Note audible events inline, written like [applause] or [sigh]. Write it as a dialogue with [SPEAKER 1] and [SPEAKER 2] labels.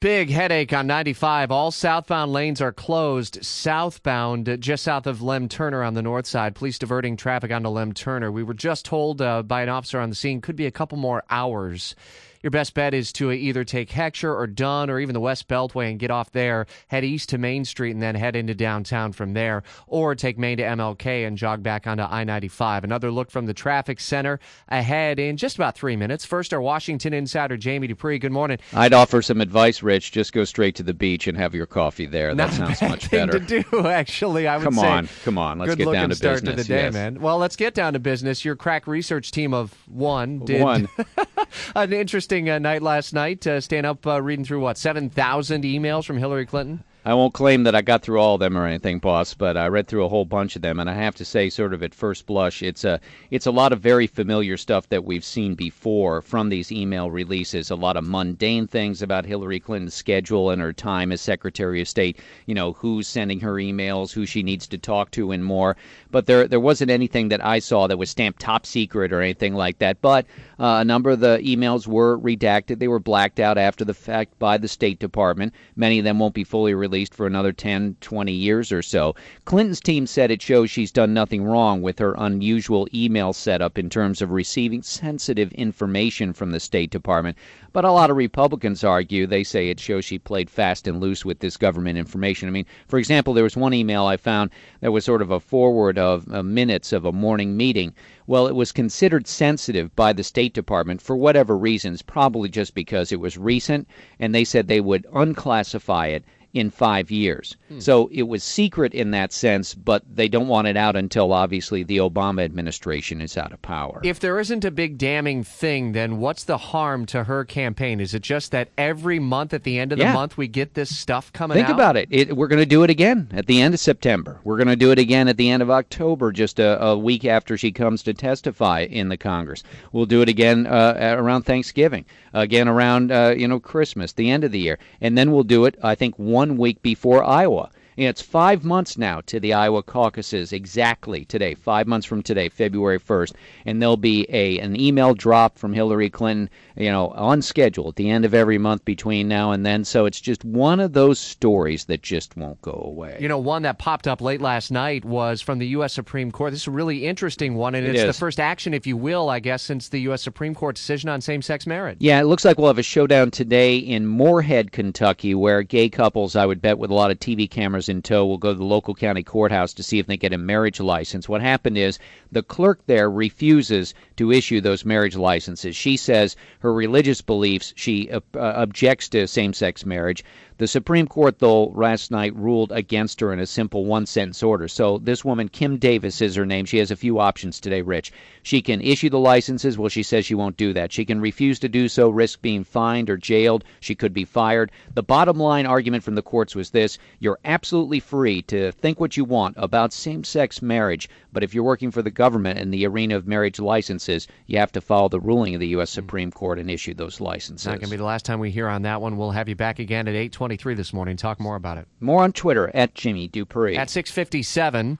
[SPEAKER 1] Big headache on 95. All southbound lanes are closed. Southbound, uh, just south of Lem Turner on the north side. Police diverting traffic onto Lem Turner. We were just told uh, by an officer on the scene could be a couple more hours your best bet is to either take Heckscher or Dunn or even the West Beltway and get off there, head east to Main Street, and then head into downtown from there, or take Main to MLK and jog back onto I 95. Another look from the traffic center ahead in just about three minutes. First, our Washington insider, Jamie Dupree. Good morning.
[SPEAKER 2] I'd offer some advice, Rich. Just go straight to the beach and have your coffee there.
[SPEAKER 1] Not
[SPEAKER 2] that sounds much better.
[SPEAKER 1] to do, [laughs] actually. I would
[SPEAKER 2] come
[SPEAKER 1] say.
[SPEAKER 2] on, come on. Let's get down to
[SPEAKER 1] start
[SPEAKER 2] business.
[SPEAKER 1] to the day,
[SPEAKER 2] yes.
[SPEAKER 1] man. Well, let's get down to business. Your crack research team of one did
[SPEAKER 2] One. [laughs]
[SPEAKER 1] an interesting uh, night last night. Uh, staying up, uh, reading through what seven thousand emails from Hillary Clinton.
[SPEAKER 2] I won't claim that I got through all of them or anything, boss, but I read through a whole bunch of them, and I have to say, sort of at first blush, it's a it's a lot of very familiar stuff that we've seen before from these email releases. A lot of mundane things about Hillary Clinton's schedule and her time as Secretary of State. You know, who's sending her emails, who she needs to talk to, and more. But there there wasn't anything that I saw that was stamped top secret or anything like that. But uh, a number of the emails were redacted; they were blacked out after the fact by the State Department. Many of them won't be fully released for another 10, 20 years or so. Clinton's team said it shows she's done nothing wrong with her unusual email setup in terms of receiving sensitive information from the State Department. But a lot of Republicans argue, they say it shows she played fast and loose with this government information. I mean, for example, there was one email I found that was sort of a forward of uh, minutes of a morning meeting. Well, it was considered sensitive by the State Department for whatever reasons, probably just because it was recent, and they said they would unclassify it in five years. So it was secret in that sense, but they don't want it out until obviously the Obama administration is out of power.
[SPEAKER 1] If there isn't a big damning thing, then what's the harm to her campaign? Is it just that every month at the end of the
[SPEAKER 2] Yeah.
[SPEAKER 1] month we get this stuff coming
[SPEAKER 2] Think
[SPEAKER 1] out?
[SPEAKER 2] about it. it. We're going to do it again at the end of September. We're going to do it again at the end of October, just a, a week after she comes to testify in the Congress. We'll do it again uh, around Thanksgiving, again around uh, you know Christmas, the end of the year, and then we'll do it. I think one week before Iowa. It's five months now to the Iowa caucuses exactly today, five months from today, February 1st, and there'll be a an email drop from Hillary Clinton, you know, on schedule at the end of every month between now and then. So it's just one of those stories that just won't go away.
[SPEAKER 1] You know, one that popped up late last night was from the U.S. Supreme Court. This is a really interesting one, and
[SPEAKER 2] It
[SPEAKER 1] it's the first action, if you will, I guess, since the U.S. Supreme Court decision on same sex marriage.
[SPEAKER 2] Yeah, it looks like we'll have a showdown today in Morehead, Kentucky, where gay couples, I would bet with a lot of TV cameras in tow, will go to the local county courthouse to see if they get a marriage license. What happened is the clerk there refuses to issue those marriage licenses. She says her religious beliefs, she uh, uh, objects to same sex marriage. The Supreme Court, though, last night ruled against her in a simple one sentence order. So, this woman, Kim Davis is her name. She has a few options today, Rich. She can issue the licenses. Well, she says she won't do that. She can refuse to do so, risk being fined or jailed. She could be fired. The bottom line argument from the courts was this you're absolutely free to think what you want about same sex marriage, but if you're working for the government in the arena of marriage licenses, you have to follow the ruling of the U.S. Hmm. Supreme Court and issue those licenses.
[SPEAKER 1] Not going to be the last time we hear on that one. We'll have you back again at 823 this morning. Talk more about it.
[SPEAKER 2] More on Twitter at Jimmy Dupree.
[SPEAKER 1] At 657,